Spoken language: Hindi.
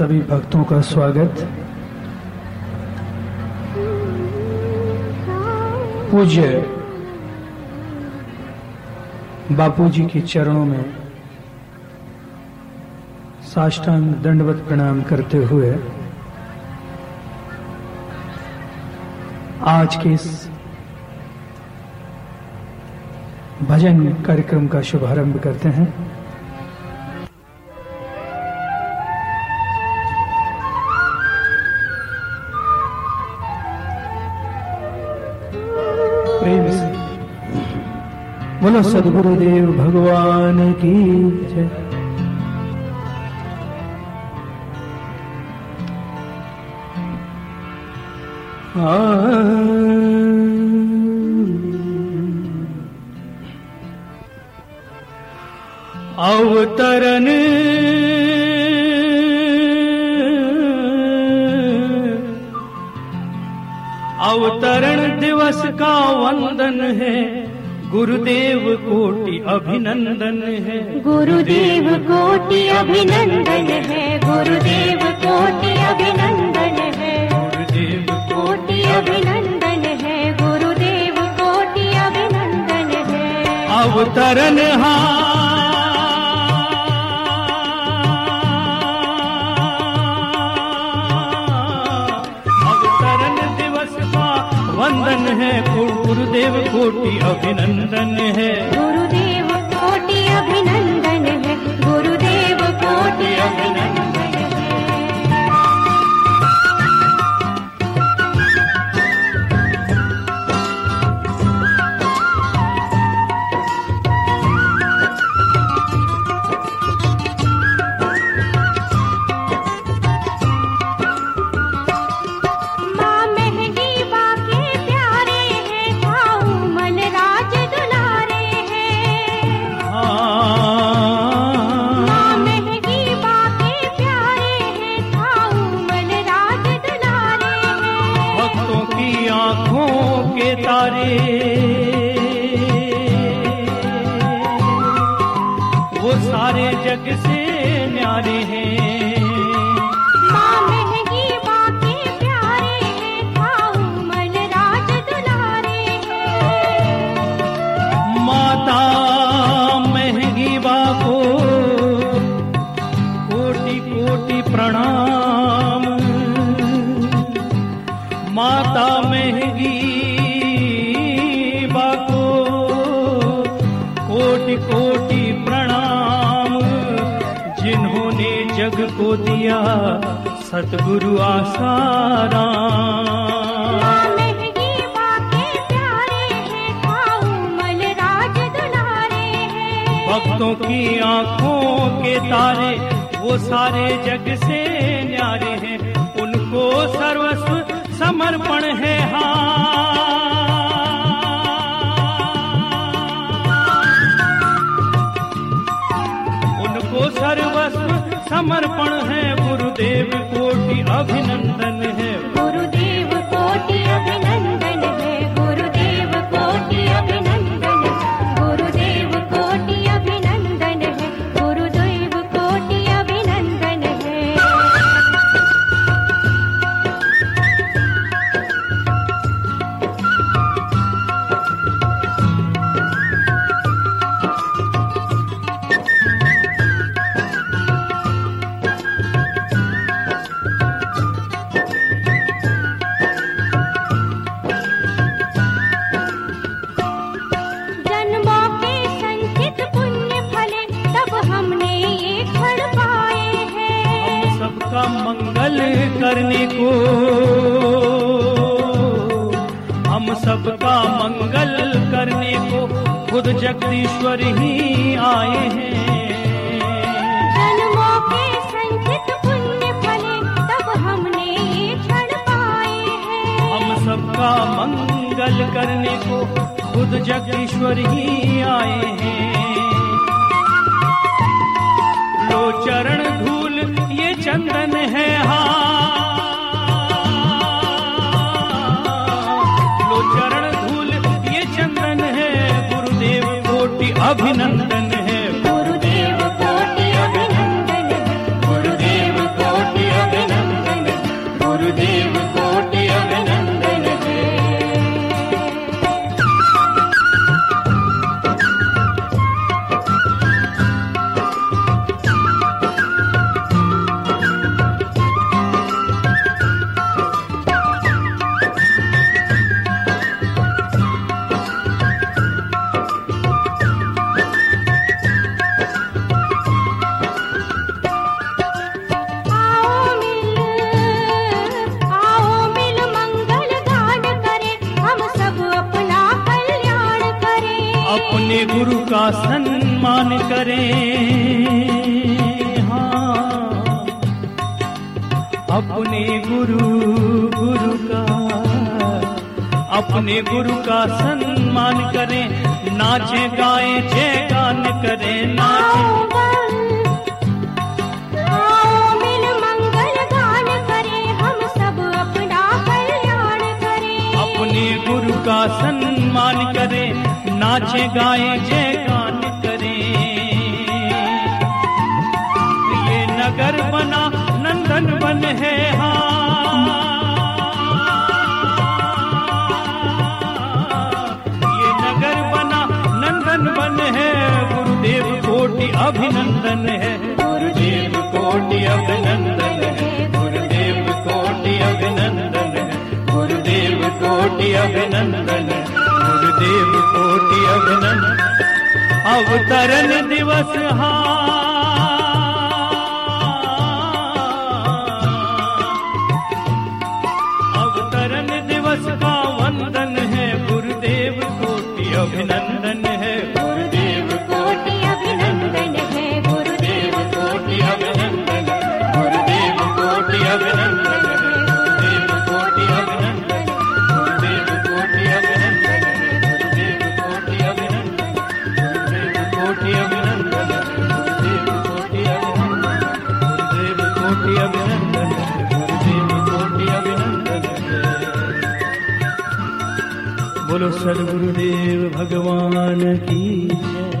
सभी भक्तों का स्वागत। पूज्य बापू जी के चरणों में साष्टांग दंडवत प्रणाम करते हुए आज के इस भजन कार्यक्रम का शुभारंभ करते हैं। बोलो सदगुरुदेव भगवान की जय। अवतरण। अवतरण दिवस का वंदन है। गुरुदेव कोटि अभिनंदन है। गुरुदेव कोटि अभिनंदन है। गुरुदेव कोटि अभिनंदन है। गुरुदेव कोटि अभिनंदन है। गुरुदेव कोटि अभिनंदन है। अवतरण अवतरण वंदन है गुरुदेव कोटि अभिनंदन है। गुरुदेव कोटि अभिनंदन है गुरुदेव कोटि अभिनंदन तारे। वो सारे जग से न्यारे हैं। माँ महँगी बाके कोटि कोटि प्रणाम। जिन्होंने जग को दिया सतगुरु आसाराम हैं हैं भक्तों की आँखों के तारे वो सारे जग से न्यारे हैं। उनको सर्वस्व समर्पण है हाँ समर्पण है गुरुदेव कोटि अभिनंदन है। गुरुदेव कोटि अभिनंदन। करने को। हम सबका मंगल करने को खुद जगदीश्वर ही आए हैं। जन्मों के संचित पुण्य फले तब हमने ये क्षण पाए हैं। हम सबका मंगल करने को खुद जगदीश्वर ही आए अभिनंदन अपने गुरु का सम्मान करें। हाँ। अपने गुरु गुरु का, अपने गुरु का सम्मान करें। नाचे, गाए, जय गान करें। नाचे। अपने गुरु का सम्मान करें। नाचे गाए जय गान करें। ये नगर बना, नंदन बन है हाँ। ये नगर बना, नंदन बन है, गुरुदेव कोटि अभिनंदन है। गुरुदेव कोटि अभिनंदन है, गुरुदेव कोटि अभिनंदन है। गुरुदेव कोटि अभिनंदन अवतरण दिवस हाँ। गुरुदेव बोलो सदगुरुदेव भगवान की जय।